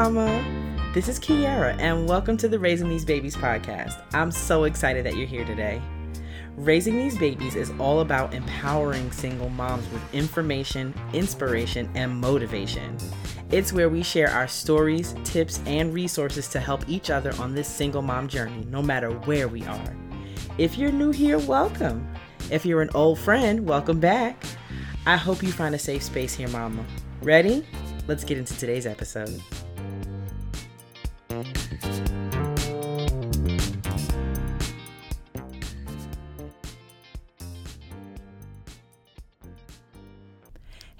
Mama. This is Kiara, and welcome to the Raising These Babies podcast. I'm so excited that you're here today. Raising These Babies is all about empowering single moms with information, inspiration, and motivation. It's where we share our stories, tips, and resources to help each other on this single mom journey, no matter where we are. If you're new here, welcome. If you're an old friend, welcome back. I hope you find a safe space here, Mama. Ready? Let's get into today's episode.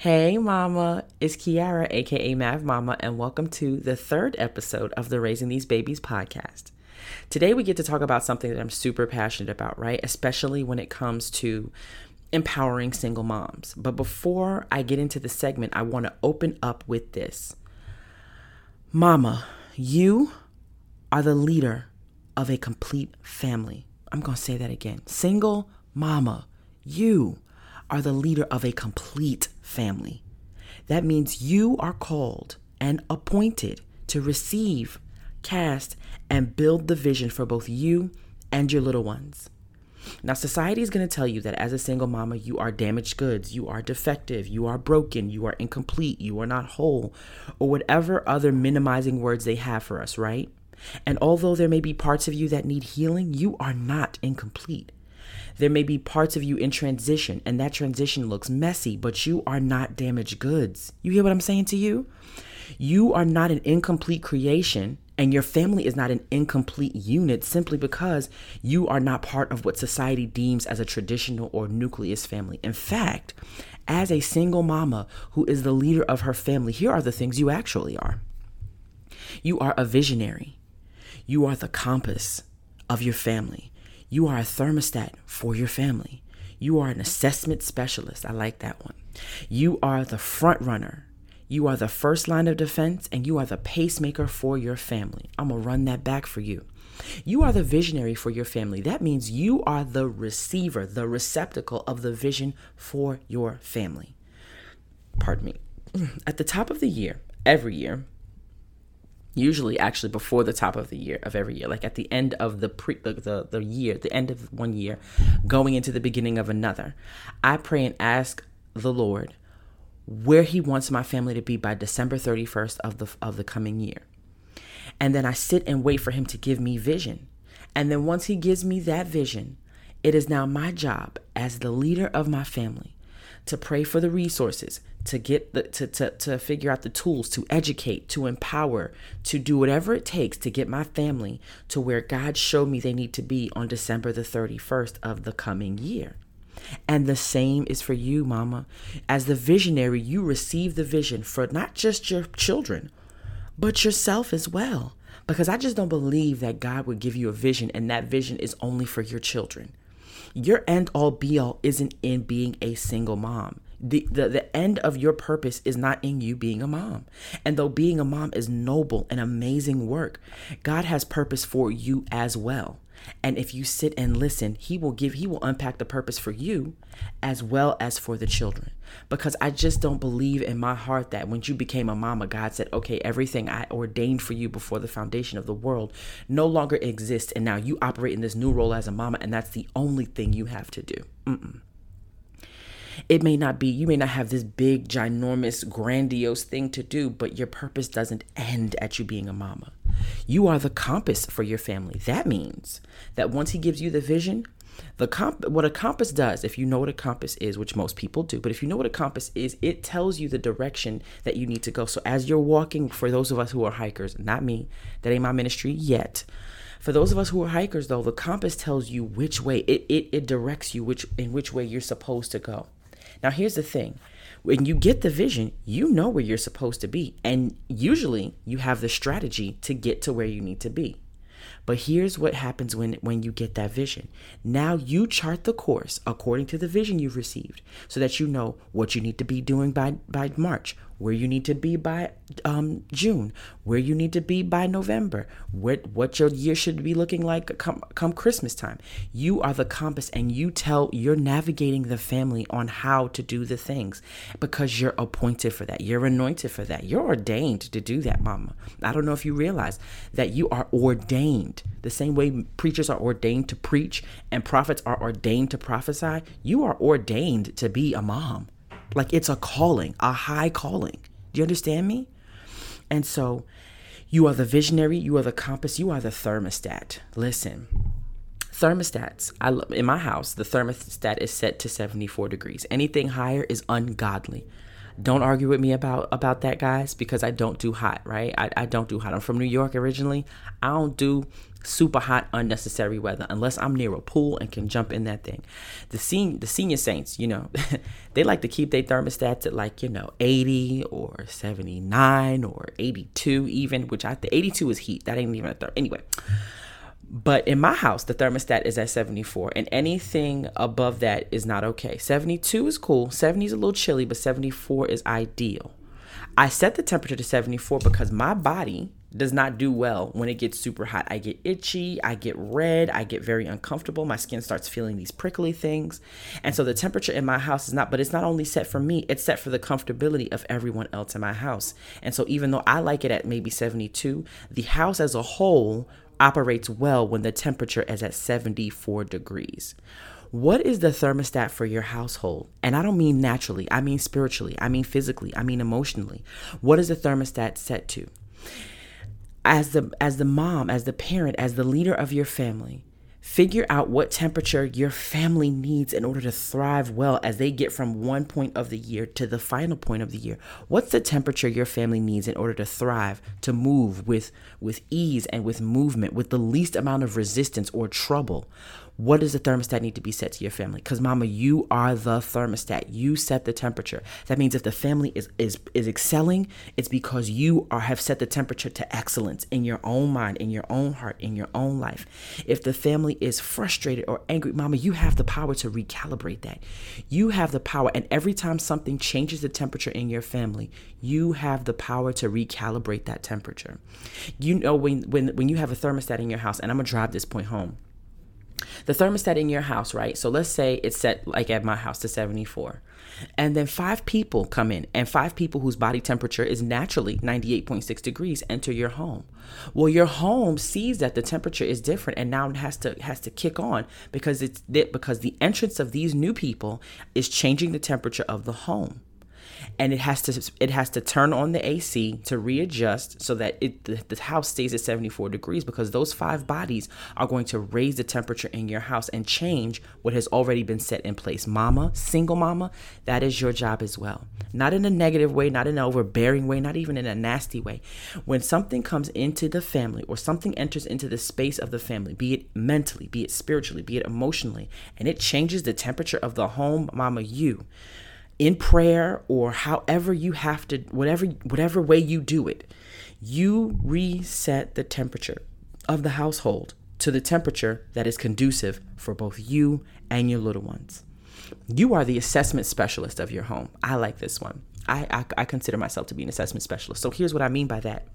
Hey, Mama, it's Kiara, aka Mav Mama, and welcome to the third episode of the Raising These Babies podcast. Today, we get to talk about something that I'm super passionate about, right? Especially when it comes to empowering single moms. But before I get into the segment, I want to open up with this Mama, you are the leader of a complete family. I'm going to say that again. Single mama, you are the leader of a complete family. That means you are called and appointed to receive, cast, and build the vision for both you and your little ones. Now, society is going to tell you that as a single mama, you are damaged goods, you are defective, you are broken, you are incomplete, you are not whole, or whatever other minimizing words they have for us, right? And although there may be parts of you that need healing, you are not incomplete. There may be parts of you in transition, and that transition looks messy, but you are not damaged goods. You hear what I'm saying to you? You are not an incomplete creation and your family is not an incomplete unit simply because you are not part of what society deems as a traditional or nucleus family. In fact, as a single mama who is the leader of her family, here are the things you actually are you are a visionary, you are the compass of your family, you are a thermostat for your family. You are an assessment specialist. I like that one. You are the front runner you are the first line of defense and you are the pacemaker for your family. I'm going to run that back for you. You are the visionary for your family. That means you are the receiver, the receptacle of the vision for your family. Pardon me. At the top of the year, every year, usually actually before the top of the year of every year like at the end of the pre the, the, the year the end of one year going into the beginning of another i pray and ask the lord where he wants my family to be by December 31st of the of the coming year. And then I sit and wait for him to give me vision. And then once he gives me that vision, it is now my job as the leader of my family to pray for the resources, to get the to, to, to figure out the tools, to educate, to empower, to do whatever it takes to get my family to where God showed me they need to be on December the 31st of the coming year. And the same is for you, mama. As the visionary, you receive the vision for not just your children, but yourself as well. Because I just don't believe that God would give you a vision and that vision is only for your children. Your end all be all isn't in being a single mom. The, the, the end of your purpose is not in you being a mom. And though being a mom is noble and amazing work, God has purpose for you as well. And if you sit and listen, he will give, he will unpack the purpose for you as well as for the children. Because I just don't believe in my heart that when you became a mama, God said, okay, everything I ordained for you before the foundation of the world no longer exists. And now you operate in this new role as a mama, and that's the only thing you have to do. Mm-mm. It may not be, you may not have this big, ginormous, grandiose thing to do, but your purpose doesn't end at you being a mama. You are the compass for your family. That means that once he gives you the vision, the comp what a compass does, if you know what a compass is, which most people do, but if you know what a compass is, it tells you the direction that you need to go. So as you're walking, for those of us who are hikers, not me, that ain't my ministry yet. For those of us who are hikers, though, the compass tells you which way it, it, it directs you which in which way you're supposed to go. Now here's the thing when you get the vision, you know where you're supposed to be. And usually you have the strategy to get to where you need to be. But here's what happens when, when you get that vision. Now you chart the course according to the vision you've received so that you know what you need to be doing by, by March, where you need to be by um, June, where you need to be by November, what what your year should be looking like come come Christmas time. You are the compass, and you tell you're navigating the family on how to do the things because you're appointed for that. You're anointed for that. You're ordained to do that, Mama. I don't know if you realize that you are ordained the same way preachers are ordained to preach and prophets are ordained to prophesy. You are ordained to be a mom. Like it's a calling, a high calling. Do you understand me? And so you are the visionary, you are the compass, you are the thermostat. Listen, thermostats, I in my house, the thermostat is set to 74 degrees. Anything higher is ungodly. Don't argue with me about about that, guys, because I don't do hot, right? I, I don't do hot. I'm from New York originally. I don't do super hot, unnecessary weather unless I'm near a pool and can jump in that thing. The senior, the senior saints, you know, they like to keep their thermostats at like you know 80 or 79 or 82 even, which I think 82 is heat. That ain't even a third. Anyway. But in my house, the thermostat is at 74, and anything above that is not okay. 72 is cool, 70 is a little chilly, but 74 is ideal. I set the temperature to 74 because my body does not do well when it gets super hot. I get itchy, I get red, I get very uncomfortable. My skin starts feeling these prickly things. And so the temperature in my house is not, but it's not only set for me, it's set for the comfortability of everyone else in my house. And so even though I like it at maybe 72, the house as a whole operates well when the temperature is at 74 degrees. What is the thermostat for your household? And I don't mean naturally, I mean spiritually, I mean physically, I mean emotionally. What is the thermostat set to? as the as the mom, as the parent, as the leader of your family, figure out what temperature your family needs in order to thrive well as they get from one point of the year to the final point of the year. What's the temperature your family needs in order to thrive, to move with with ease and with movement, with the least amount of resistance or trouble? What does the thermostat need to be set to your family? Because mama, you are the thermostat. You set the temperature. That means if the family is is is excelling, it's because you are have set the temperature to excellence in your own mind, in your own heart, in your own life. If the family is frustrated or angry, mama, you have the power to recalibrate that. You have the power, and every time something changes the temperature in your family, you have the power to recalibrate that temperature. You know when when when you have a thermostat in your house, and I'm gonna drive this point home the thermostat in your house, right? So let's say it's set like at my house to 74. And then five people come in, and five people whose body temperature is naturally 98.6 degrees enter your home. Well, your home sees that the temperature is different, and now it has to has to kick on because it's because the entrance of these new people is changing the temperature of the home and it has to it has to turn on the AC to readjust so that it the, the, house stays at 74 degrees because those five bodies are going to raise the temperature in your house and change what has already been set in place. Mama, single mama, that is your job as well. Not in a negative way, not in an overbearing way, not even in a nasty way. When something comes into the family or something enters into the space of the family, be it mentally, be it spiritually, be it emotionally, and it changes the temperature of the home, mama, you in prayer or however you have to whatever whatever way you do it you reset the temperature of the household to the temperature that is conducive for both you and your little ones. You are the assessment specialist of your home. I like this one. I, I, I consider myself to be an assessment specialist. So here's what i mean by that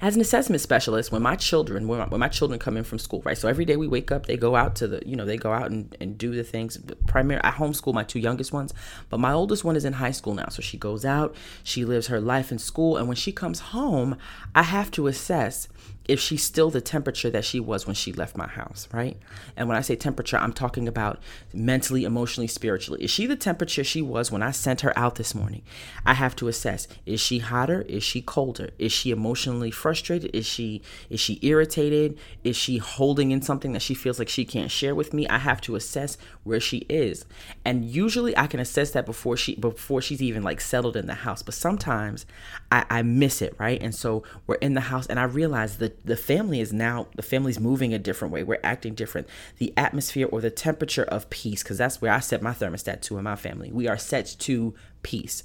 as an assessment specialist when my children when my, when my, children come in from school right so every day we wake up they go out to the you know they go out and, and do the things. Primarily i homeschool my two youngest ones but my oldest one is in high school now so she goes out she lives her life in school and when she comes home i have to assess if she's still the temperature that she was when she left my house, right? And when I say temperature, I'm talking about mentally, emotionally, spiritually. Is she the temperature she was when I sent her out this morning? I have to assess: is she hotter? Is she colder? Is she emotionally frustrated? Is she is she irritated? Is she holding in something that she feels like she can't share with me? I have to assess where she is, and usually I can assess that before she before she's even like settled in the house. But sometimes I, I miss it, right? And so we're in the house, and I realize that the family is now the family's moving a different way. We're acting different. The atmosphere or the temperature of peace, because that's where I set my thermostat to in my family. We are set to peace.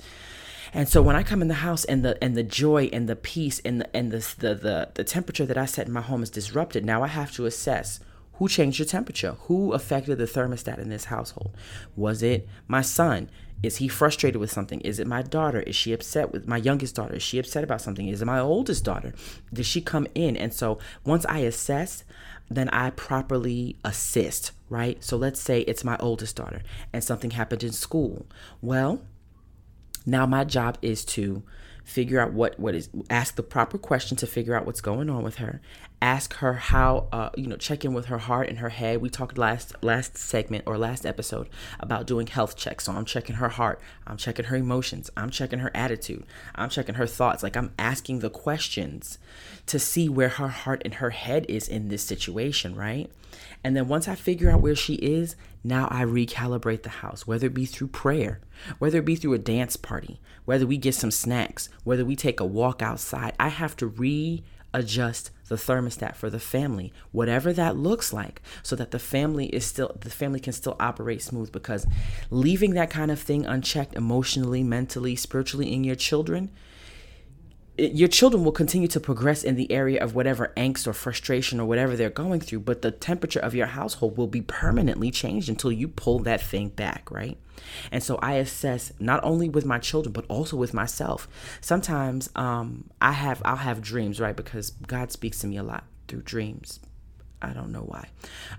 And so when I come in the house and the and the joy and the peace and the and the the the, the temperature that I set in my home is disrupted, now I have to assess Who changed the temperature? Who affected the thermostat in this household? Was it my son? Is he frustrated with something? Is it my daughter? Is she upset with my youngest daughter? Is she upset about something? Is it my oldest daughter? Did she come in? And so once I assess, then I properly assist, right? So let's say it's my oldest daughter and something happened in school. Well, now my job is to figure out what what is ask the proper question to figure out what's going on with her. Ask her how uh, you know check in with her heart and her head. We talked last last segment or last episode about doing health checks. So i'm checking her heart. I'm checking her emotions. I'm checking her attitude. I'm checking her thoughts. Like i'm asking the questions to see where her heart and her head is in this situation right? And then once I figure out where she is, now I recalibrate the house, whether it be through prayer, whether it be through a dance party, whether we get some snacks, whether we take a walk outside. I have to readjust the thermostat for the family, whatever that looks like, so that the family is still the family can still operate smooth because leaving that kind of thing unchecked emotionally, mentally, spiritually in your children your children will continue to progress in the area of whatever angst or frustration or whatever they're going through, but the temperature of your household will be permanently changed until you pull that thing back, right? And so I assess not only with my children but also with myself. Sometimes um, I have I'll have dreams, right? Because God speaks to me a lot through dreams, I don't know why.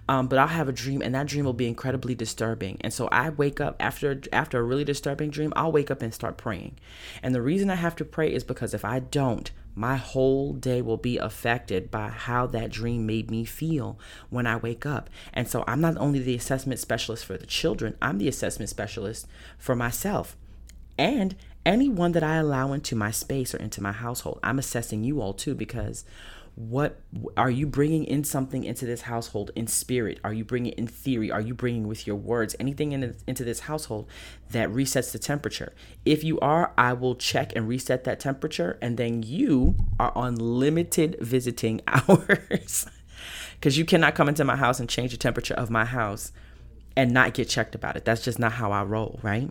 Um, but I'll have a dream and that dream will be incredibly disturbing. And so I wake up after after a really disturbing dream, I'll wake up and start praying. And the reason I have to pray is because if I don't, my whole day will be affected by how that dream made me feel when I wake up. And so I'm not only the assessment specialist for the children, I'm the assessment specialist for myself. And anyone that I allow into my space or into my household, I'm assessing you all too because what are you bringing in something into this household in spirit? Are you bringing in theory? Are you bringing with your words anything in, into this household that resets the temperature? If you are i will check and reset that temperature and then you are on limited visiting hours. Because you cannot come into my house and change the temperature of my house and not get checked about it. That's just not how i roll right?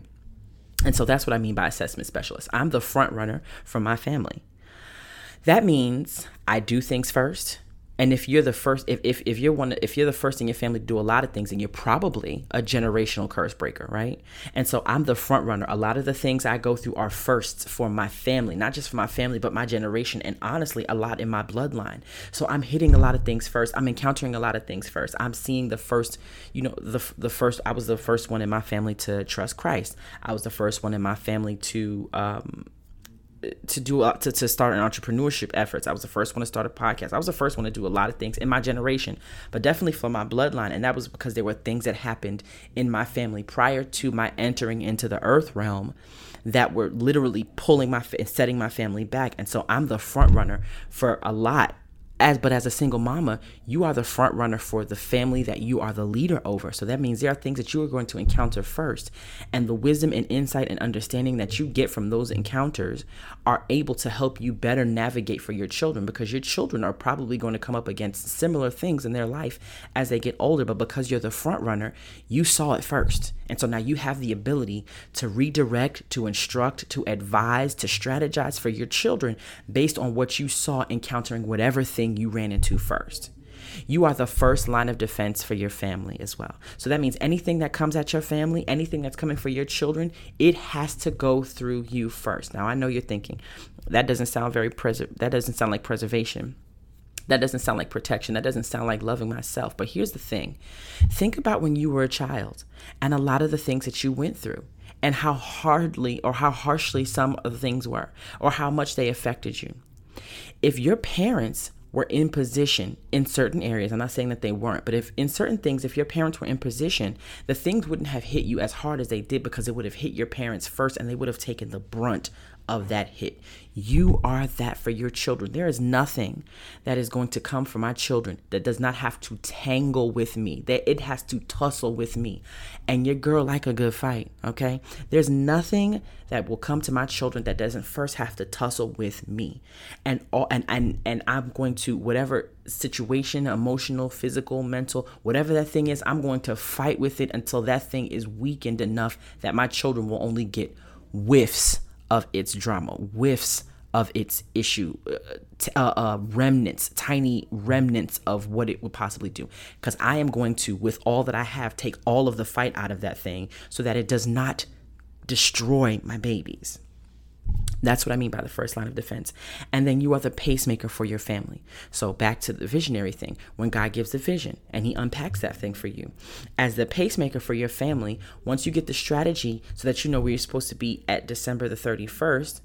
And so that's what i mean by assessment specialist. I'm the front runner for my family that means I do things first. And if you're the first, if, if, if you're one, if you're the first in your family to do a lot of things, and you're probably a generational curse breaker, right? And so I'm the front runner. A lot of the things I go through are firsts for my family, not just for my family, but my generation, and honestly, a lot in my bloodline. So I'm hitting a lot of things first. I'm encountering a lot of things first. I'm seeing the first, you know, the the first. I was the first one in my family to trust Christ. I was the first one in my family to um, to do uh, to, to start an entrepreneurship efforts. I was the first one to start a podcast. I was the first one to do a lot of things in my generation, but definitely for my bloodline. And that was because there were things that happened in my family prior to my entering into the earth realm that were literally pulling my setting my family back. And so I'm the front runner for a lot as but as a single mama you are the front runner for the family that you are the leader over. So that means there are things that you are going to encounter first. And the wisdom and insight and understanding that you get from those encounters are able to help you better navigate for your children because your children are probably going to come up against similar things in their life as they get older. But because you're the front runner you saw it first and so now you have the ability to redirect to instruct to advise to strategize for your children based on what you saw encountering whatever thing you ran into first. You are the first line of defense for your family as well. So that means anything that comes at your family, anything that's coming for your children, it has to go through you first. Now I know you're thinking that doesn't sound very pres that doesn't sound like preservation. That doesn't sound like protection. That doesn't sound like loving myself. But here's the thing. Think about when you were a child and a lot of the things that you went through and how hardly or how harshly some of the things were or how much they affected you. If your parents were in position in certain areas, I'm not saying that they weren't, but if in certain things, if your parents were in position, the things wouldn't have hit you as hard as they did because it would have hit your parents first and they would have taken the brunt of that hit. You are that for your children. There is nothing that is going to come for my children that does not have to tangle with me, that it has to tussle with me. And your girl like a good fight, okay? There's nothing that will come to my children that doesn't first have to tussle with me. And all and and, and I'm going to whatever situation, emotional, physical, mental, whatever that thing is, I'm going to fight with it until that thing is weakened enough that my children will only get whiffs of its drama, whiffs of its issue, uh, t- uh, uh, remnants, tiny remnants of what it would possibly do. Because I am going to, with all that I have, take all of the fight out of that thing so that it does not destroy my babies. That's what I mean by the first line of defense. And then you are the pacemaker for your family. So back to the visionary thing. When God gives the vision and he unpacks that thing for you. As the pacemaker for your family, once you get the strategy so that you know where you're supposed to be at December the 31st,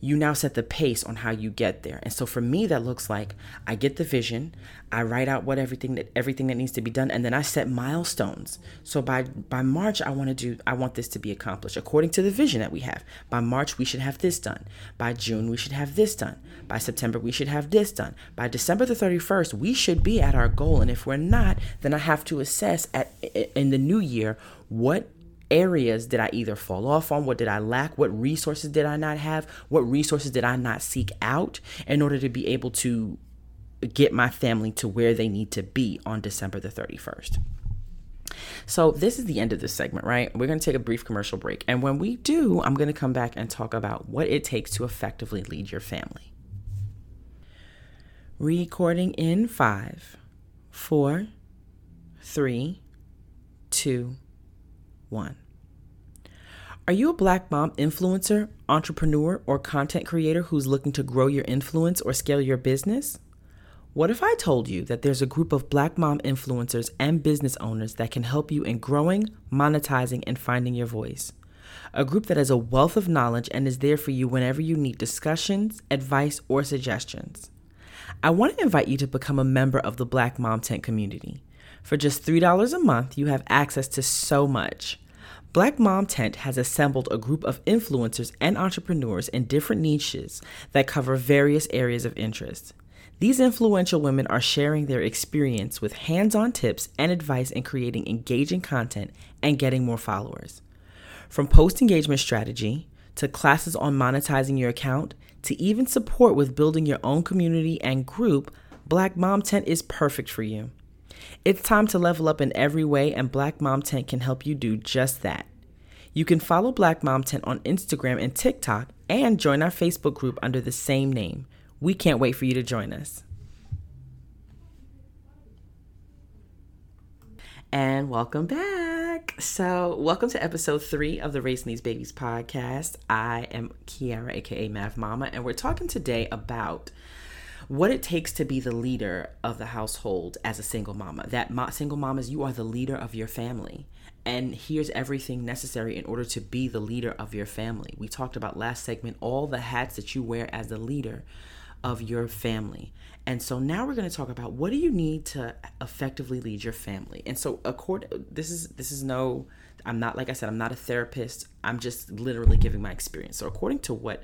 you now set the pace on how you get there. And so for me that looks like I get the vision, I write out what everything that everything that needs to be done and then I set milestones. So by by March I want to do I want this to be accomplished according to the vision that we have. By March we should have this done. By June we should have this done. By September we should have this done. By December the 31st we should be at our goal and if we're not then I have to assess at in the new year what areas did I either fall off on? What did I lack? What resources did I not have? What resources did I not seek out in order to be able to get my family to where they need to be on December the 31st? So, this is the end of this segment, right? We're going to take a brief commercial break. And when we do, I'm going to come back and talk about what it takes to effectively lead your family. Recording in five, four, three, two, one. Are you a black mom influencer, entrepreneur, or content creator who's looking to grow your influence or scale your business? What if I told you that there's a group of black mom influencers and business owners that can help you in growing, monetizing, and finding your voice? A group that has a wealth of knowledge and is there for you whenever you need discussions, advice, or suggestions. I want to invite you to become a member of the Black Mom Tent community. For just $3 a month, you have access to so much. Black Mom Tent has assembled a group of influencers and entrepreneurs in different niches that cover various areas of interest. These influential women are sharing their experience with hands on tips and advice in creating engaging content and getting more followers. From post engagement strategy to classes on monetizing your account to even support with building your own community and group, Black Mom Tent is perfect for you. It's time to level up in every way, and Black Mom Tent can help you do just that. You can follow Black Mom Tent on Instagram and TikTok and join our Facebook group under the same name. We can't wait for you to join us. And welcome back. So, welcome to episode three of the Raising These Babies podcast. I am Kiara, aka Mav Mama, and we're talking today about what it takes to be the leader of the household as a single mama. That mo- single mamas, you are the leader of your family. And here's everything necessary in order to be the leader of your family. We talked about last segment all the hats that you wear as the leader of your family. And so now we're going to talk about what do you need to effectively lead your family. And so accord this is this is no I'm not like I said I'm not a therapist. I'm just literally giving my experience. So according to what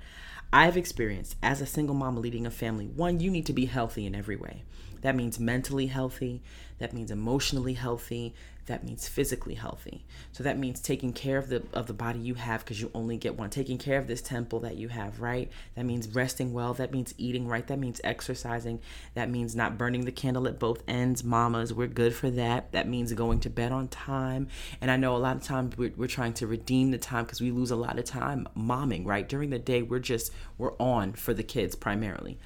I've experienced as a single mom leading a family, one, you need to be healthy in every way. That means mentally healthy, that means emotionally healthy, that means physically healthy. So that means taking care of the of the body you have because you only get one. Taking care of this temple that you have, right? That means resting well, that means eating right, that means exercising, that means not burning the candle at both ends. Mamas, we're good for that. That means going to bed on time. And I know a lot of times we're, we're trying to redeem the time because we lose a lot of time momming, right? During the day, we're just we're on for the kids primarily.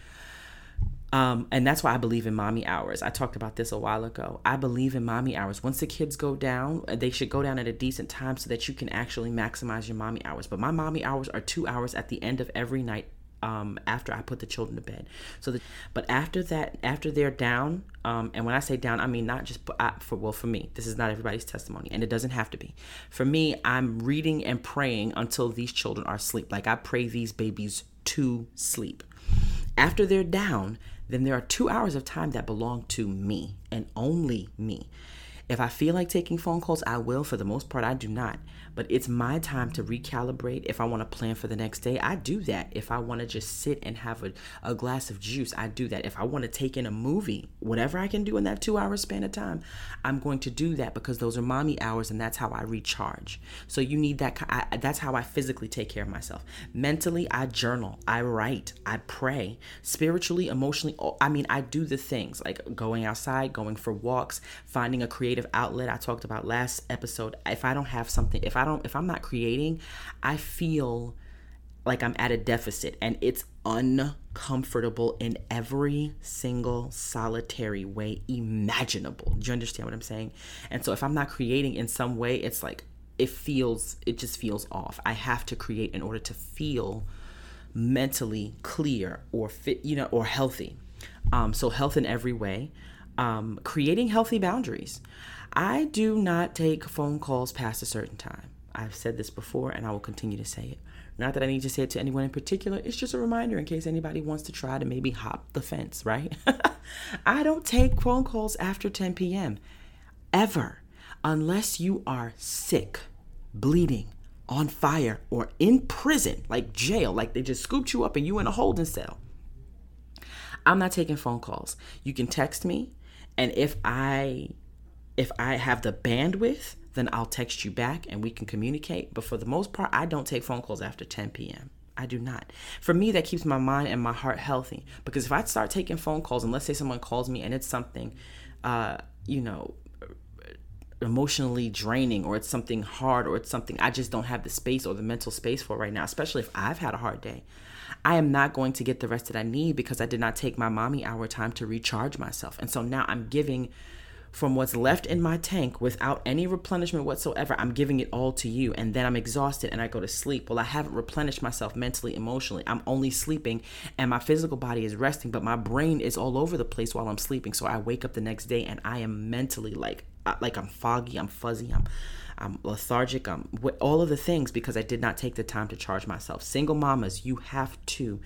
Um, and that's why I believe in mommy hours. I talked about this a while ago. I believe in mommy hours. Once the kids go down, uh, they should go down at a decent time so that you can actually maximize your mommy hours. But my mommy hours are two hours at the end of every night um, after I put the children to bed. So, the, but after that, after they're down, um, and when I say down, I mean not just I, for well for me. This is not everybody's testimony, and it doesn't have to be. For me, I'm reading and praying until these children are asleep. Like I pray these babies to sleep. After they're down, then there are two hours of time that belong to me and only me. If I feel like taking phone calls, I will. For the most part, I do not but it's my time to recalibrate. If I want to plan for the next day, I do that. If I want to just sit and have a, a glass of juice, I do that. If I want to take in a movie, whatever I can do in that two hour span of time, I'm going to do that because those are mommy hours and that's how I recharge. So you need that. I, that's how I physically take care of myself. Mentally, I journal, I write, I pray. Spiritually, emotionally, oh, I mean, I do the things like going outside, going for walks, finding a creative outlet. I talked about last episode. If I don't have something, if I don't if I'm not creating, I feel like I'm at a deficit and it's uncomfortable in every single solitary way imaginable. Do you understand what I'm saying? And so if I'm not creating in some way, it's like it feels it just feels off. I have to create in order to feel mentally clear or fit, you know, or healthy. Um, so health in every way. Um, creating healthy boundaries. I do not take phone calls past a certain time. I've said this before and I will continue to say it. Not that I need to say it to anyone in particular, it's just a reminder in case anybody wants to try to maybe hop the fence, right? I don't take phone calls after 10 p.m. ever, unless you are sick, bleeding, on fire, or in prison, like jail, like they just scooped you up and you in a holding cell. I'm not taking phone calls. You can text me, and if I if I have the bandwidth then I'll text you back and we can communicate. But for the most part, I don't take phone calls after 10 p.m. I do not. For me, that keeps my mind and my heart healthy. Because if I start taking phone calls, and let's say someone calls me and it's something, uh, you know, emotionally draining or it's something hard or it's something I just don't have the space or the mental space for right now, especially if I've had a hard day. I am not going to get the rest that I need because I did not take my mommy hour time to recharge myself. And so now I'm giving from what's left in my tank without any replenishment whatsoever. I'm giving it all to you. And then I'm exhausted and I go to sleep. Well, I haven't replenished myself mentally, emotionally. I'm only sleeping and my physical body is resting, but my brain is all over the place while I'm sleeping. So I wake up the next day and I am mentally like, uh, like I'm foggy, I'm fuzzy, I'm I'm lethargic, I'm all of the things because I did not take the time to charge myself. Single mamas, you have to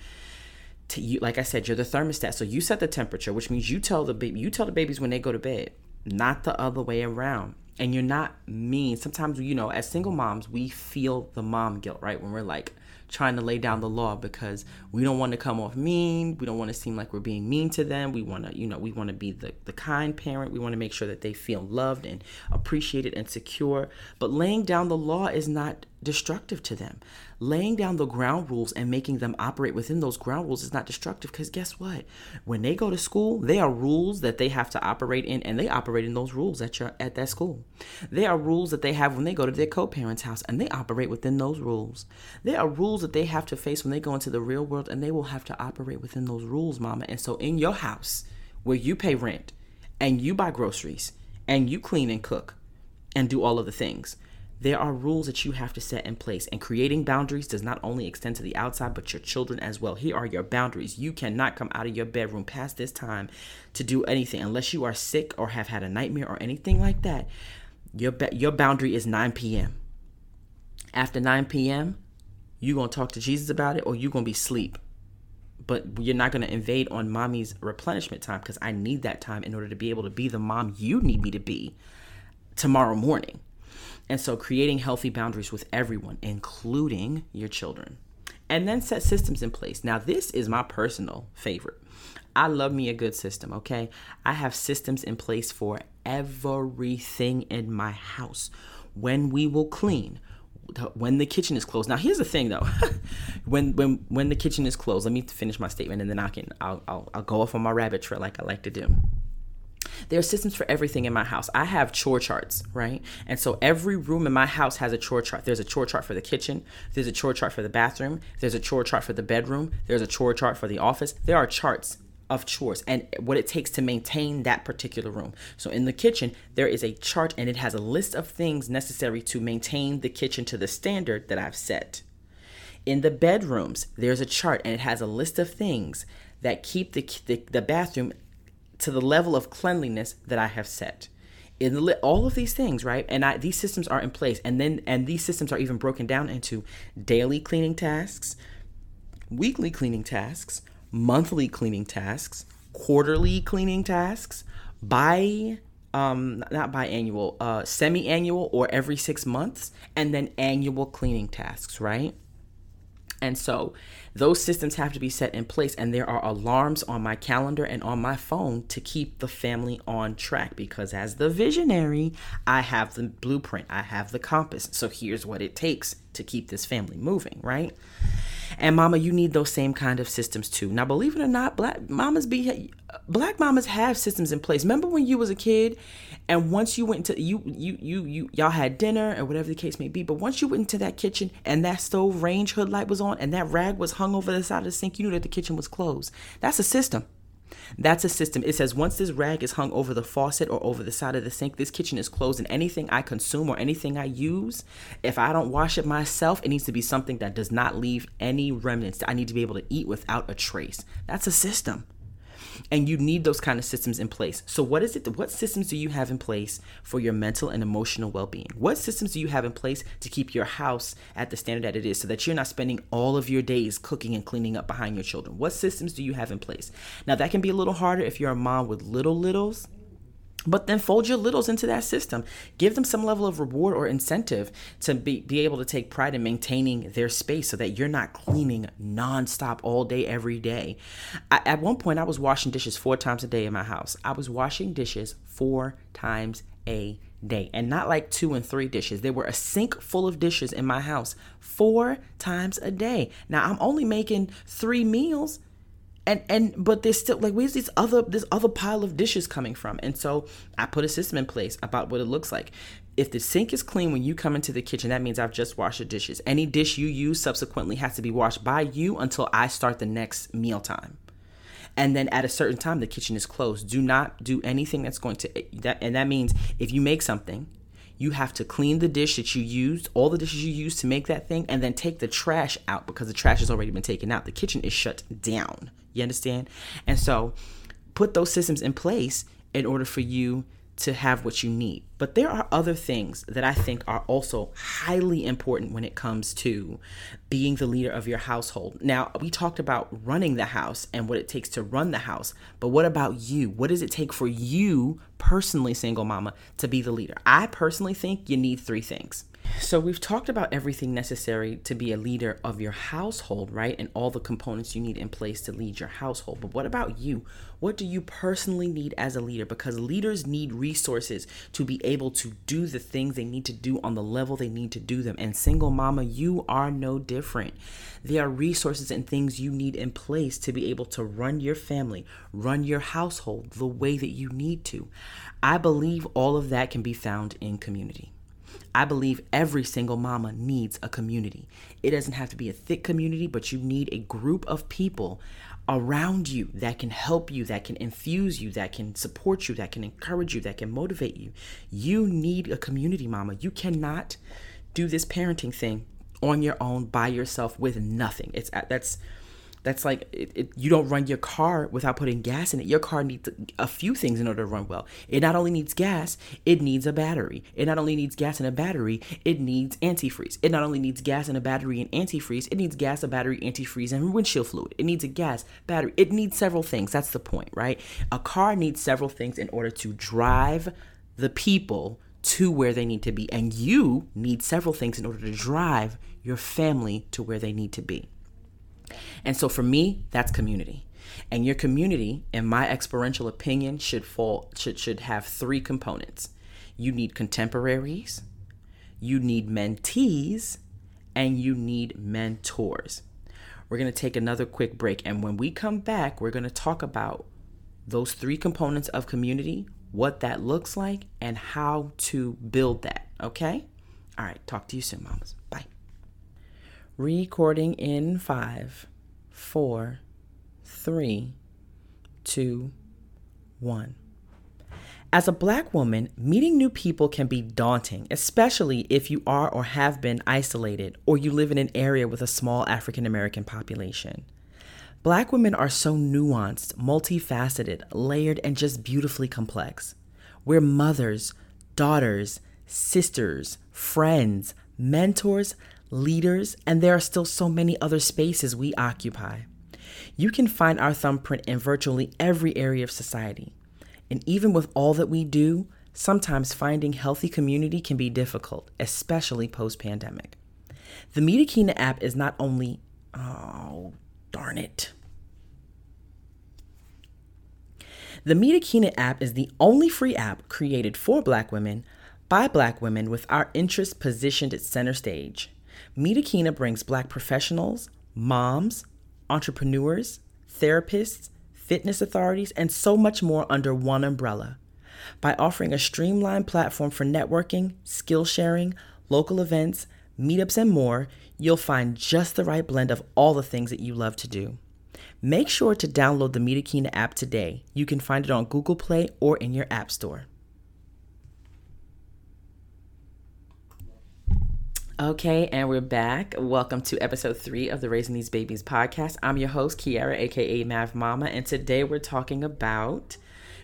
to you like I said, you're the thermostat. So you set the temperature, which means you tell the baby you tell the babies when they go to bed not the other way around. And you're not mean. Sometimes, you know, as single moms, we feel the mom guilt, right? When we're like, trying to lay down the law because we don't want to come off mean. We don't want to seem like we're being mean to them. We want to, you know, we want to be the, the kind parent. We want to make sure that they feel loved and appreciated and secure. But laying down the law is not destructive to them. Laying down the ground rules and making them operate within those ground rules is not destructive because guess what? When they go to school, there are rules that they have to operate in and they operate in those rules at your at that school. There are rules that they have when they go to their co-parents' house and they operate within those rules. There are rules that they have to face when they go into the real world and they will have to operate within those rules, mama. And so in your house where you pay rent and you buy groceries and you clean and cook and do all of the things, there are rules that you have to set in place, and creating boundaries does not only extend to the outside, but your children as well. Here are your boundaries. You cannot come out of your bedroom past this time to do anything unless you are sick or have had a nightmare or anything like that. Your, your boundary is 9 p.m. After 9 p.m., you're going to talk to Jesus about it or you're going to be asleep. But you're not going to invade on mommy's replenishment time because I need that time in order to be able to be the mom you need me to be tomorrow morning. And so creating healthy boundaries with everyone, including your children. And then set systems in place. Now, this is my personal favorite. I love me a good system, okay? I have systems in place for everything in my house. When we will clean, when the kitchen is closed. Now, here's the thing, though. when when when the kitchen is closed, let me finish my statement, and then I can I'll, I'll I'll go off on my rabbit trail like I like to do. There are systems for everything in my house. I have chore charts, right? And so every room in my house has a chore chart. There's a chore chart for the kitchen, there's a chore chart for the bathroom, there's a chore chart for the bedroom, there's a chore chart for the office. There are charts of chores and what it takes to maintain that particular room. So in the kitchen, there is a chart and it has a list of things necessary to maintain the kitchen to the standard that I've set. In the bedrooms, there's a chart and it has a list of things that keep the, the, the bathroom to the level of cleanliness that I have set. In the, all of these things, right? And I, these systems are in place, and then and these systems are even broken down into daily cleaning tasks, weekly cleaning tasks, monthly cleaning tasks, quarterly cleaning tasks, bi um not biannual, uh semi-annual or every 6 months, and then annual cleaning tasks, right? And so those systems have to be set in place, and there are alarms on my calendar and on my phone to keep the family on track. Because as the visionary, I have the blueprint, I have the compass. So here's what it takes to keep this family moving, right? And mama, you need those same kind of systems too. Now, believe it or not, black mamas be black mamas have systems in place. Remember when you was a kid and once you went to you you you you y'all had dinner or whatever the case may be, but once you went into that kitchen and that stove range hood light was on and that rag was hung over the side of the sink, you knew that the kitchen was closed. That's a system. That's a system. It says once this rag is hung over the faucet or over the side of the sink, this kitchen is closed, and anything I consume or anything I use, if I don't wash it myself, it needs to be something that does not leave any remnants. I need to be able to eat without a trace. That's a system and you need those kind of systems in place. So what is it what systems do you have in place for your mental and emotional well-being? What systems do you have in place to keep your house at the standard that it is so that you're not spending all of your days cooking and cleaning up behind your children? What systems do you have in place? Now that can be a little harder if you're a mom with little littles but then fold your littles into that system. Give them some level of reward or incentive to be, be able to take pride in maintaining their space so that you're not cleaning nonstop all day every day. I, at one point i was washing dishes four times a day in my house. I was washing dishes four times a day and not like two and three dishes. There were a sink full of dishes in my house four times a day. Now i'm only making three meals and and but there's still like where's this other this other pile of dishes coming from? And so i put a system in place about what it looks like. If the sink is clean when you come into the kitchen that means i've just washed the dishes. Any dish you use subsequently has to be washed by you until i start the next meal time and then at a certain time the kitchen is closed. Do not do anything that's going to that and that means if you make something you have to clean the dish that you used, all the dishes you used to make that thing, and then take the trash out because the trash has already been taken out. The kitchen is shut down. You understand? And so put those systems in place in order for you to have what you need. But there are other things that I think are also highly important when it comes to being the leader of your household. Now, we talked about running the house and what it takes to run the house, but what about you? What does it take for you personally, single mama, to be the leader? I personally think you need three things. So, we've talked about everything necessary to be a leader of your household, right? And all the components you need in place to lead your household. But what about you? What do you personally need as a leader? Because leaders need resources to be able to do the things they need to do on the level they need to do them. And, single mama, you are no different. There are resources and things you need in place to be able to run your family, run your household the way that you need to. I believe all of that can be found in community. I believe every single mama needs a community. It doesn't have to be a thick community, but you need a group of people around you that can help you, that can infuse you, that can support you, that can encourage you, that can motivate you. You need a community, mama. You cannot do this parenting thing on your own by yourself with nothing. It's that's that's like it, it, you don't run your car without putting gas in it. Your car needs a few things in order to run well. It not only needs gas, it needs a battery. It not only needs gas and a battery, it needs antifreeze. It not only needs gas and a battery and antifreeze, it needs gas, a battery, antifreeze, and windshield fluid. It needs a gas, battery. It needs several things. That's the point, right? A car needs several things in order to drive the people to where they need to be. And you need several things in order to drive your family to where they need to be. And so for me, that's community. And your community, in my experiential opinion, should fall should should have three components. You need contemporaries, you need mentees, and you need mentors. We're going to take another quick break and when we come back, we're going to talk about those three components of community, what that looks like, and how to build that, okay? All right, talk to you soon, mamas. Bye. Recording in five, four, three, two, one. As a black woman, meeting new people can be daunting, especially if you are or have been isolated or you live in an area with a small African American population. Black women are so nuanced, multifaceted, layered, and just beautifully complex. We're mothers, daughters, sisters, friends, mentors, leaders, and there are still so many other spaces we occupy. You can find our thumbprint in virtually every area of society. And even with all that we do, sometimes finding healthy community can be difficult, especially post pandemic. The Meetakina app is not only, oh, darn it. The Meetakina app is the only free app created for Black women by Black women with our interests positioned at center stage. Meetakina brings Black professionals, moms, entrepreneurs, therapists, fitness authorities, and so much more under one umbrella. By offering a streamlined platform for networking, skill sharing, local events, meetups, and more, you'll find just the right blend of all the things that you love to do. Make sure to download the Meetakina app today. You can find it on Google Play or in your App Store. Okay, and we're back. Welcome to episode three of the Raising These Babies podcast. I'm your host, Kiara, aka Mav Mama, and today we're talking about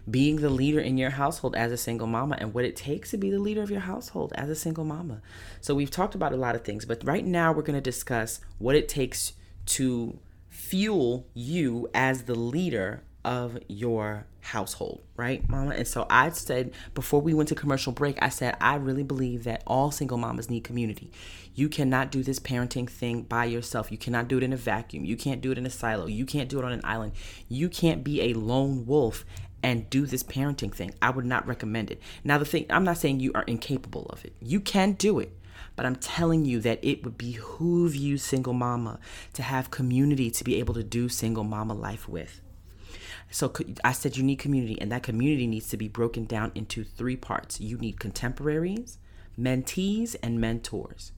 being the leader in your household as a single mama and what it takes to be the leader of your household as a single mama. So, we've talked about a lot of things, but right now we're going to discuss what it takes to fuel you as the leader of your household, right, mama? And so I said before we went to commercial break, I said, I really believe that all single mamas need community. You cannot do this parenting thing by yourself. You cannot do it in a vacuum. You can't do it in a silo. You can't do it on an island. You can't be a lone wolf and do this parenting thing. I would not recommend it. Now, the thing, I'm not saying you are incapable of it. You can do it. But I'm telling you that it would behoove you, single mama, to have community to be able to do single mama life with. So I said you need community, and that community needs to be broken down into three parts. You need contemporaries, mentees, and mentors.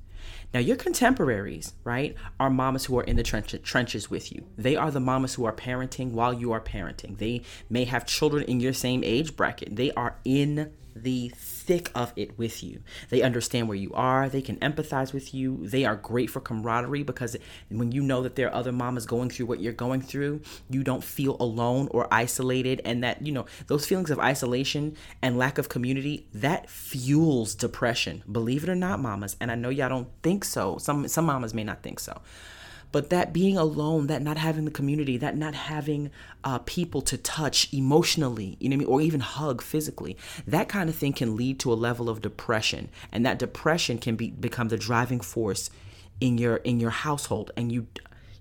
Now, your contemporaries, right, are mamas who are in the trench- trenches with you. They are the mamas who are parenting while you are parenting. They may have children in your same age bracket. They are in the thick of it with you. They understand where you are, they can empathize with you. They are great for camaraderie because when you know that there are other mamas going through what you're going through, you don't feel alone or isolated and that, you know, those feelings of isolation and lack of community, that fuels depression. Believe it or not, mamas, and I know y'all don't think so. Some some mamas may not think so but that being alone that not having the community that not having uh, people to touch emotionally you know what I mean or even hug physically that kind of thing can lead to a level of depression and that depression can be become the driving force in your in your household and you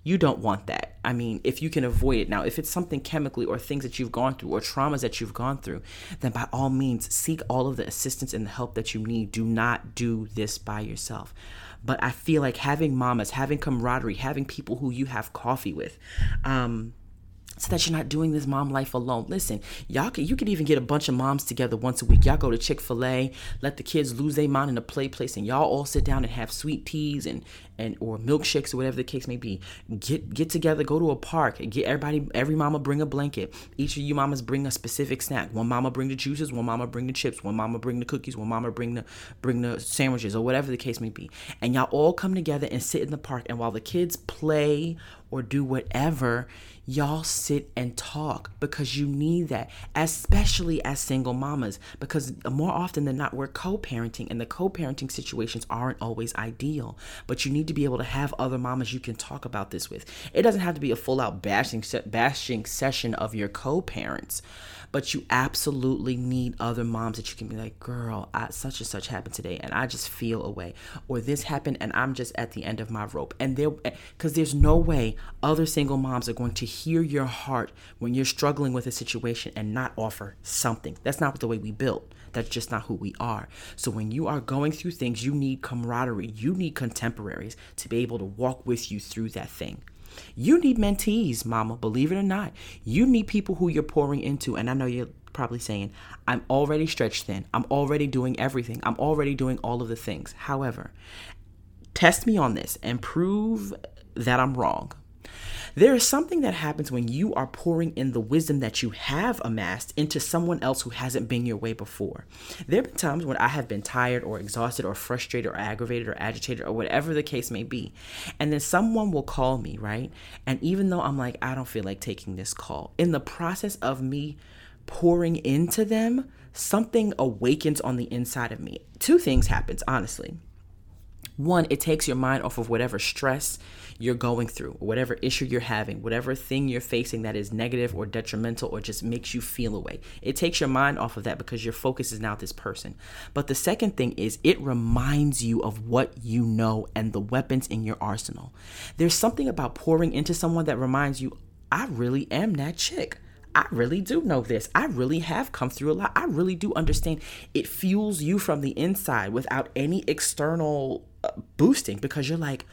you don't want that. I mean, if you can avoid it. Now, if it's something chemically or things that you've gone through or traumas that you've gone through, then by all means seek all of the assistance and the help that you need. Do not do this by yourself. But I feel like having mamas, having camaraderie, having people who you have coffee with, um, so that you're not doing this mom life alone. Listen, y'all can you could even get a bunch of moms together once a week. Y'all go to Chick-fil-A, let the kids lose their mind in a play place, and y'all all sit down and have sweet teas and and or milkshakes or whatever the case may be. Get get together, go to a park, get everybody every mama bring a blanket. Each of you mamas bring a specific snack. One mama bring the juices, one mama bring the chips, one mama bring the cookies, one mama bring the bring the sandwiches or whatever the case may be. And y'all all come together and sit in the park and while the kids play or do whatever, y'all sit and talk because you need that, especially as single mamas. Because more often than not, we're co parenting, and the co parenting situations aren't always ideal. But you need to be able to have other mamas you can talk about this with. It doesn't have to be a full out bashing, bashing session of your co parents but you absolutely need other moms that you can be like, girl, I, such and such happened today, and I just feel away, or this happened, and I'm just at the end of my rope. And there, eh, because there's no way other single moms are going to hear your heart when you're struggling with a situation and not offer something. That's not the way we built. That's just not who we are. So when you are going through things, you need camaraderie. You need contemporaries to be able to walk with you through that thing. You need mentees, mama, believe it or not. You need people who you're pouring into. And I know you're probably saying, I'm already stretched thin. I'm already doing everything. I'm already doing all of the things. However, test me on this and prove that I'm wrong. There is something that happens when you are pouring in the wisdom that you have amassed into someone else who hasn't been your way before. There have been times when I have been tired or exhausted or frustrated or aggravated or agitated or whatever the case may be. And then someone will call me, right? And even though I'm like, I don't feel like taking this call, in the process of me pouring into them, something awakens on the inside of me. Two things happens, honestly. One, it takes your mind off of whatever stress you're going through, whatever issue you're having, whatever thing you're facing that is negative or detrimental or just makes you feel away. It takes your mind off of that because your focus is now this person. But the second thing is it reminds you of what you know and the weapons in your arsenal. There's something about pouring into someone that reminds you, I really am that chick. I really do know this. I really have come through a lot. I really do understand. It fuels you from the inside without any external boosting because you're like,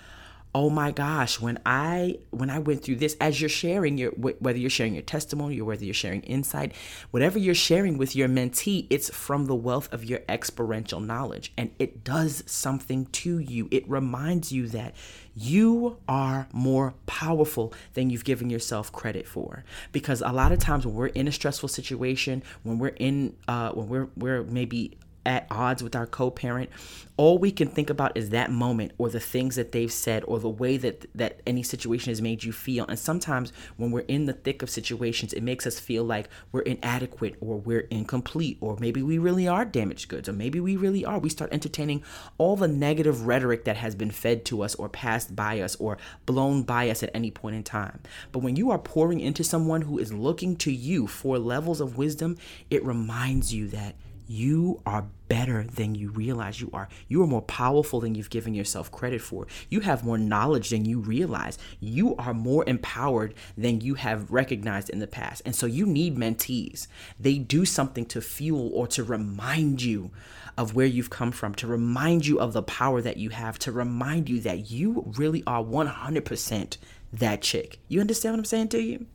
oh my gosh when i when i went through this as you're sharing your whether you're sharing your testimony or whether you're sharing insight whatever you're sharing with your mentee it's from the wealth of your experiential knowledge. And it does something to you. It reminds you that you are more powerful than you've given yourself credit for. Because a lot of times when we're in a stressful situation when we're in uh when we're we're maybe at odds with our co-parent all we can think about is that moment or the things that they've said or the way that that any situation has made you feel. And sometimes when we're in the thick of situations it makes us feel like we're inadequate or we're incomplete or maybe we really are damaged goods or maybe we really are. We start entertaining all the negative rhetoric that has been fed to us or passed by us or blown by us at any point in time. But when you are pouring into someone who is looking to you for levels of wisdom it reminds you that you are better than you realize you are. You are more powerful than you've given yourself credit for. You have more knowledge than you realize. You are more empowered than you have recognized in the past. And so you need mentees. They do something to fuel or to remind you of where you've come from, to remind you of the power that you have, to remind you that you really are 100% that chick. You understand what I'm saying to you?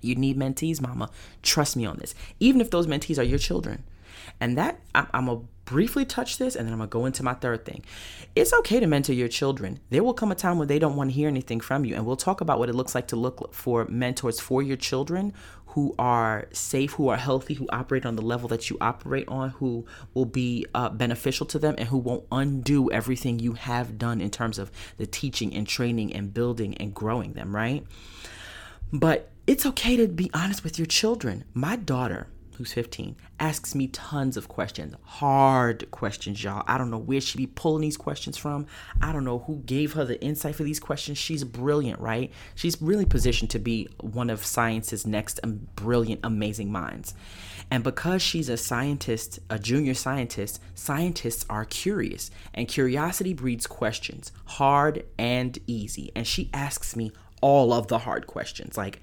You need mentees, mama. Trust me on this. Even if those mentees are your children and that, I'm, I'm briefly touch this and then I'm going to go into my third thing. It's okay to mentor your children. There will come a time when they don't want to hear anything from you. And we'll talk about what it looks like to look for mentors for your children who are safe, who are healthy, who operate on the level that you operate on, who will be uh, beneficial to them, and who won't undo everything you have done in terms of the teaching and training and building and growing them, right? But it's okay to be honest with your children. My daughter, who's 15, asks me tons of questions, hard questions, y'all. I don't know where she be pulling these questions from. I don't know who gave her the insight for these questions. She's brilliant, right? She's really positioned to be one of science's next brilliant, amazing minds. And because she's a scientist, a junior scientist, scientists are curious, and curiosity breeds questions, hard and easy. And she asks me all of the hard questions, like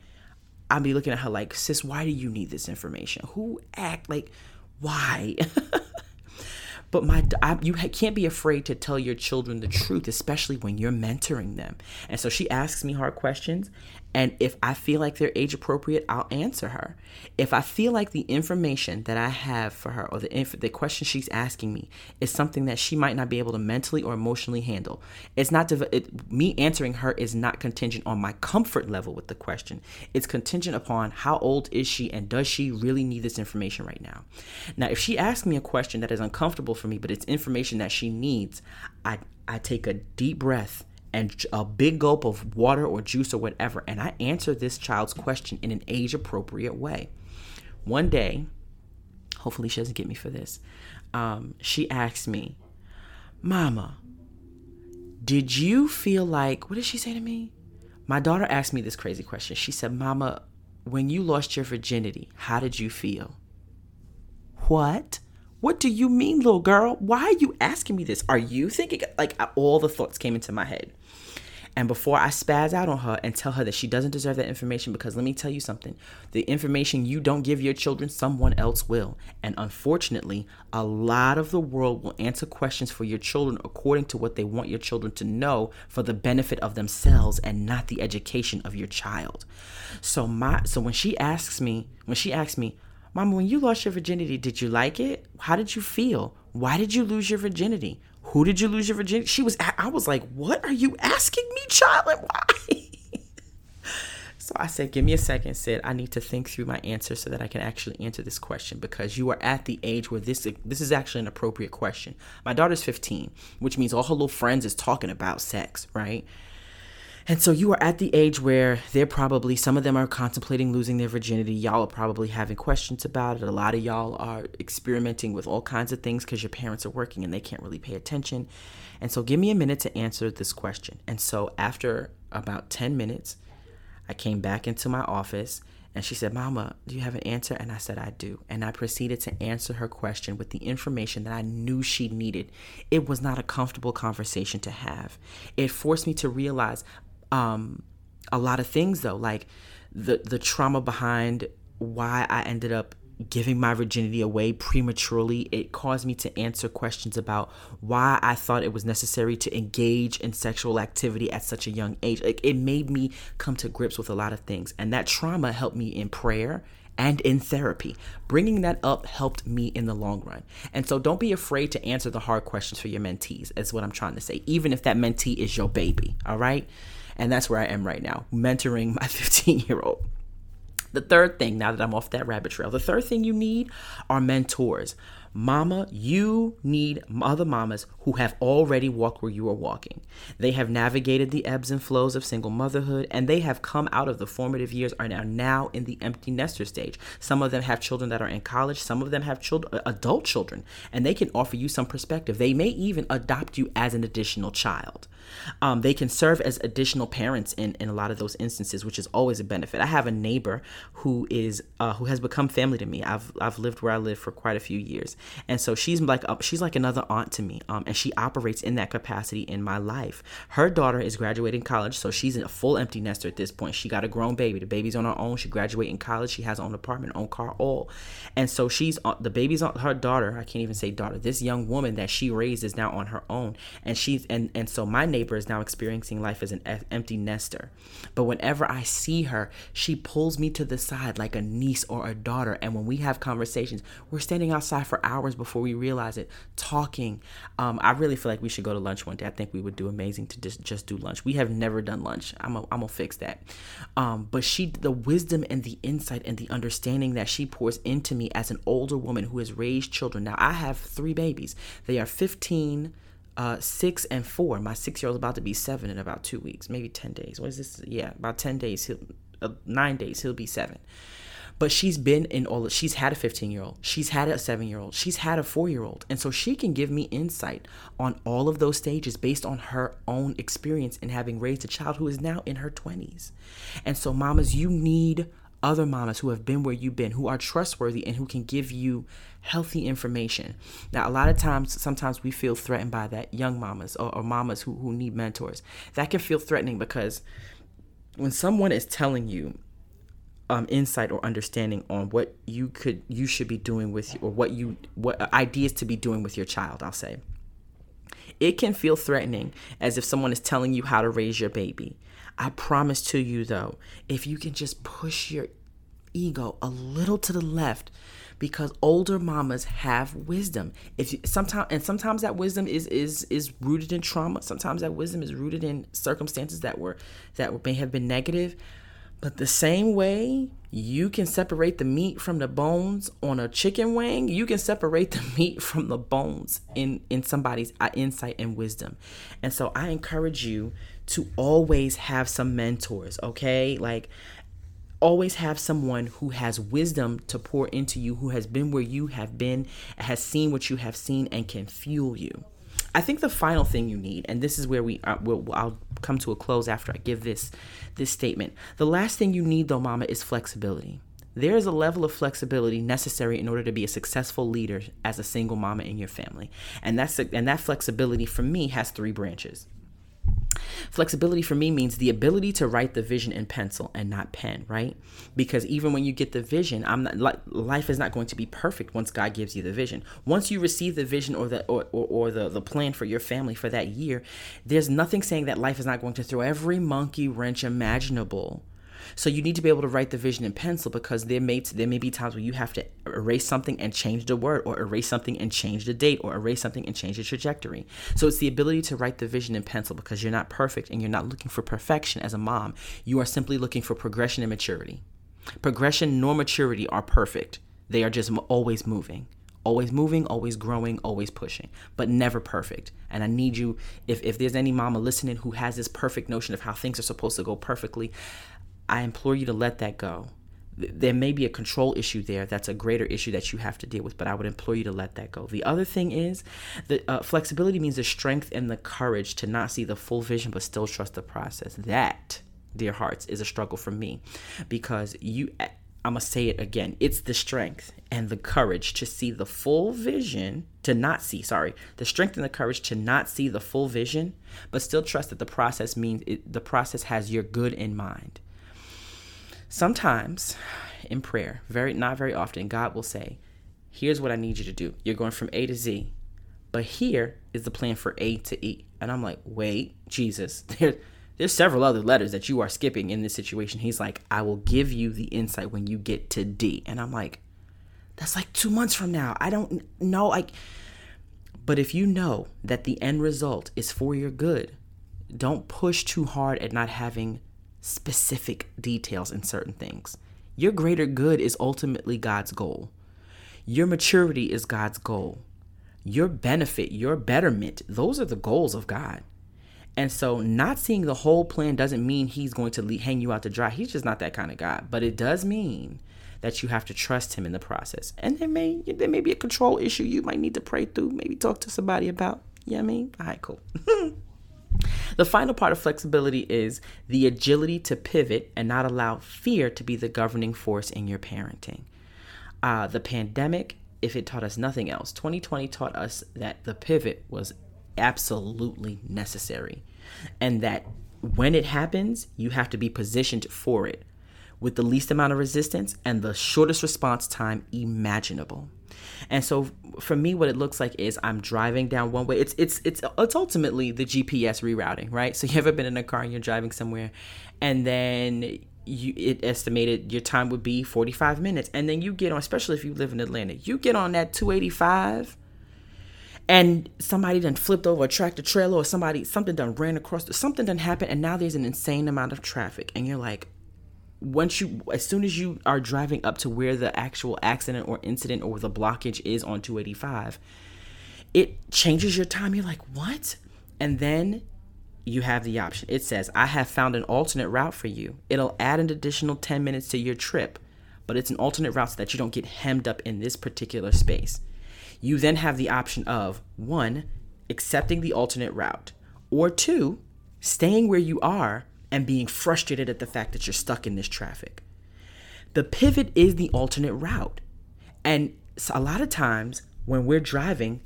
I'd be looking at her like, sis, why do you need this information? Who act like, why? but my I, you can't be afraid to tell your children the truth especially when you're mentoring them and so she asks me hard questions and if I feel like they're age appropriate, I'll answer her. If I feel like the information that I have for her or the inf- the question she's asking me is something that she might not be able to mentally or emotionally handle, it's not dev- it, me answering her is not contingent on my comfort level with the question. It's contingent upon how old is she and does she really need this information right now. Now, if she asks me a question that is uncomfortable for me, but it's information that she needs, I I take a deep breath and a big gulp of water or juice or whatever, and I answer this child's question in an age appropriate way. One day, hopefully she doesn't get me for this, um, she asked me, Mama, did you feel like, what did she say to me? My daughter asked me this crazy question. She said, Mama, when you lost your virginity, how did you feel? What? What do you mean, little girl? Why are you asking me this? Are you thinking? Like, all the thoughts came into my head. And before I spaz out on her and tell her that she doesn't deserve that information, because let me tell you something the information you don't give your children, someone else will. And unfortunately, a lot of the world will answer questions for your children according to what they want your children to know for the benefit of themselves and not the education of your child. So my so when she asks me, when she asks me, Mama, when you lost your virginity, did you like it? How did you feel? Why did you lose your virginity? Who did you lose your virginity? She was, I was like, what are you asking me, child? And why? so I said, give me a second, Sid. I need to think through my answer so that I can actually answer this question because you are at the age where this this is actually an appropriate question. My daughter's 15, which means all her little friends is talking about sex, right? And so you are at the age where they're probably, some of them are contemplating losing their virginity. Y'all are probably having questions about it. A lot of y'all are experimenting with all kinds of things because your parents are working and they can't really pay attention. And so give me a minute to answer this question. And so after about 10 minutes, I came back into my office and she said, Mama, do you have an answer? And I said, I do. And I proceeded to answer her question with the information that I knew she needed. It was not a comfortable conversation to have. It forced me to realize um, a lot of things though, like the the trauma behind why I ended up giving my virginity away prematurely. It caused me to answer questions about why I thought it was necessary to engage in sexual activity at such a young age. Like it made me come to grips with a lot of things. And that trauma helped me in prayer and in therapy. Bringing that up helped me in the long run. And so don't be afraid to answer the hard questions for your mentees, is what I'm trying to say, even if that mentee is your baby. All right. And that's where I am right now, mentoring my 15 year old. The third thing, now that I'm off that rabbit trail, the third thing you need are mentors. Mama, you need other mamas who have already walked where you are walking. They have navigated the ebbs and flows of single motherhood and they have come out of the formative years are now now in the empty nester stage. Some of them have children that are in college, some of them have children uh, adult children and they can offer you some perspective. They may even adopt you as an additional child. Um, they can serve as additional parents in, in a lot of those instances, which is always a benefit. I have a neighbor who is uh, who has become family to me. I've I've lived where I live for quite a few years, and so she's like a, she's like another aunt to me. Um, and she operates in that capacity in my life. Her daughter is graduating college, so she's a full empty nester at this point. She got a grown baby. The baby's on her own. She graduated in college. She has her own apartment, own car, all. And so she's the baby's on her daughter. I can't even say daughter. This young woman that she raised is now on her own, and she's and and so my neighbor is now experiencing life as an empty nester. But whenever I see her, she pulls me to the side like a niece or a daughter. And when we have conversations, we're standing outside for hours before we realize it, talking. Um, I really feel like we should go to lunch one day. I think we would do amazing to just, just do lunch. We have never done lunch. I'm going to fix that. Um, but she, the wisdom and the insight and the understanding that she pours into me as an older woman who has raised children. Now, I have three babies. They are 15, uh, six and four. My six year old's about to be seven in about two weeks, maybe 10 days. What is this? Yeah, about 10 days. He'll, uh, nine days, he'll be seven. But she's been in all, she's had a 15 year old, she's had a seven year old, she's had a four year old. And so she can give me insight on all of those stages based on her own experience in having raised a child who is now in her 20s. And so, mamas, you need other mamas who have been where you've been, who are trustworthy and who can give you healthy information. Now, a lot of times, sometimes we feel threatened by that young mamas or, or mamas who, who need mentors. That can feel threatening because when someone is telling you um, insight or understanding on what you could you should be doing with or what you what ideas to be doing with your child i'll say it can feel threatening as if someone is telling you how to raise your baby I promise to you though, if you can just push your ego a little to the left because older mamas have wisdom. If you sometimes and sometimes that wisdom is is is rooted in trauma. Sometimes that wisdom is rooted in circumstances that were that may have been negative. But the same way you can separate the meat from the bones on a chicken wing, you can separate the meat from the bones in in somebody's uh, insight and wisdom. And so I encourage you to always have some mentors, okay? Like always have someone who has wisdom to pour into you, who has been where you have been, has seen what you have seen and can fuel you. I think the final thing you need, and this is where we uh, will, I'll come to a close after I give this this statement. The last thing you need, though, Mama, is flexibility. There is a level of flexibility necessary in order to be a successful leader as a single mama in your family, and that's and that flexibility for me has three branches. Flexibility for me means the ability to write the vision in pencil and not pen, right? Because even when you get the vision, I'm not life is not going to be perfect once God gives you the vision. Once you receive the vision or the or, or, or the, the plan for your family for that year, there's nothing saying that life is not going to throw every monkey wrench imaginable so you need to be able to write the vision in pencil because there may there may be times where you have to erase something and change the word or erase something and change the date or erase something and change the trajectory. So it's the ability to write the vision in pencil because you're not perfect and you're not looking for perfection as a mom. You are simply looking for progression and maturity. Progression nor maturity are perfect. They are just always moving always moving, always growing, always pushing, but never perfect. And I need you, if, if there's any mama listening who has this perfect notion of how things are supposed to go perfectly, I implore you to let that go. There may be a control issue there that's a greater issue that you have to deal with, but I would implore you to let that go. The other thing is the uh, flexibility means the strength and the courage to not see the full vision but still trust the process. That, dear hearts, is a struggle for me because you I'm going to say it again. It's the strength and the courage to see the full vision, to not see, sorry, the strength and the courage to not see the full vision, but still trust that the process means it, the process has your good in mind. Sometimes in prayer, very not very often, God will say, Here's what I need you to do. You're going from A to Z, but here is the plan for A to E. And I'm like, wait, Jesus, there, there's several other letters that you are skipping in this situation. He's like, I will give you the insight when you get to D. And I'm like, that's like two months from now. I don't know. Like, but if you know that the end result is for your good, don't push too hard at not having specific details in certain things. Your greater good is ultimately God's goal. Your maturity is God's goal. Your benefit, your betterment, those are the goals of God. And so, not seeing the whole plan doesn't mean He's going to hang you out to dry. He's just not that kind of God. But it does mean that you have to trust Him in the process. And there may there may be a control issue you might need to pray through, maybe talk to somebody about. Yeah, you know I mean, all right, cool. The final part of flexibility is the agility to pivot and not allow fear to be the governing force in your parenting. Uh, the pandemic, if it taught us nothing else, 2020 taught us that the pivot was absolutely necessary and that when it happens, you have to be positioned for it with the least amount of resistance and the shortest response time imaginable. And so for me, what it looks like is I'm driving down one way. It's it's it's it's ultimately the GPS rerouting, right? So you ever been in a car and you're driving somewhere, and then you it estimated your time would be 45 minutes, and then you get on, especially if you live in Atlanta, you get on that 285 and somebody done flipped over a tractor trailer or somebody something done ran across something done happened and now there's an insane amount of traffic and you're like once you as soon as you are driving up to where the actual accident or incident or the blockage is on 285 it changes your time. You're like what? And then you have the option. It says i have found an alternate route for you. It'll add an additional 10 minutes to your trip but it's an alternate route so that you don't get hemmed up in this particular space. You then have the option of one accepting the alternate route or two staying where you are and being frustrated at the fact that you're stuck in this traffic. The pivot is the alternate route. And a lot of times when we're driving,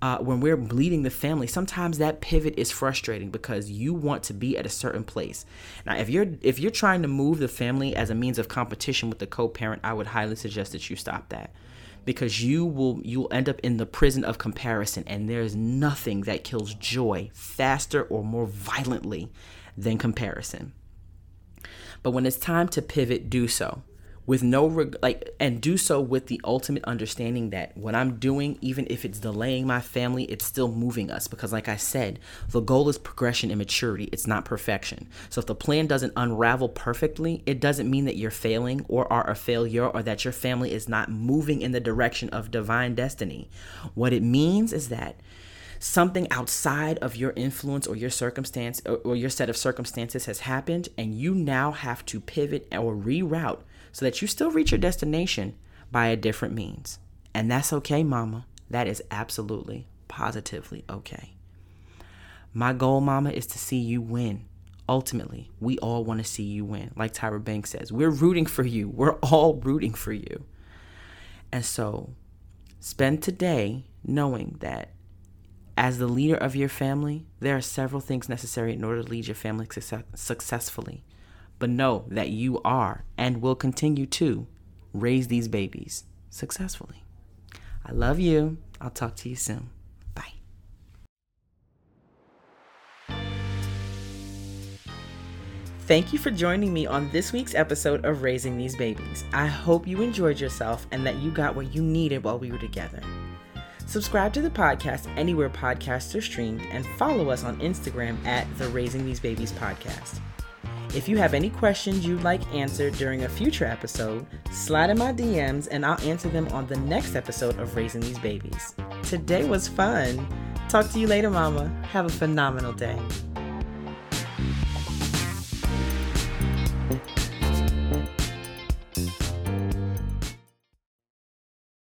uh, when we're leading the family, sometimes that pivot is frustrating because you want to be at a certain place. Now, if you're if you're trying to move the family as a means of competition with the co-parent, I would highly suggest that you stop that because you will you'll end up in the prison of comparison and there's nothing that kills joy faster or more violently than comparison. But when it's time to pivot, do so. With no reg- like and do so with the ultimate understanding that what I'm doing even if it's delaying my family it's still moving us. Because like I said the goal is progression and maturity. It's not perfection. So if the plan doesn't unravel perfectly it doesn't mean that you're failing or are a failure or that your family is not moving in the direction of divine destiny. What it means is that something outside of your influence or your circumstance or, your set of circumstances has happened and you now have to pivot or reroute so that you still reach your destination by a different means. And that's okay, mama. That is absolutely, positively okay. My goal, mama, is to see you win. Ultimately, we all want to see you win. Like Tyra Banks says, we're rooting for you. We're all rooting for you. And so, spend today knowing that as the leader of your family, there are several things necessary in order to lead your family success- successfully. But know that you are and will continue to raise these babies successfully. I love you. I'll talk to you soon. Bye. Thank you for joining me on this week's episode of Raising These Babies. I hope you enjoyed yourself and that you got what you needed while we were together. Subscribe to the podcast anywhere podcasts are streamed and follow us on Instagram at the Raising These Babies podcast. If you have any questions you'd like answered during a future episode, slide in my DMs and I'll answer them on the next episode of Raising These Babies. Today was fun. Talk to you later, Mama. Have a phenomenal day.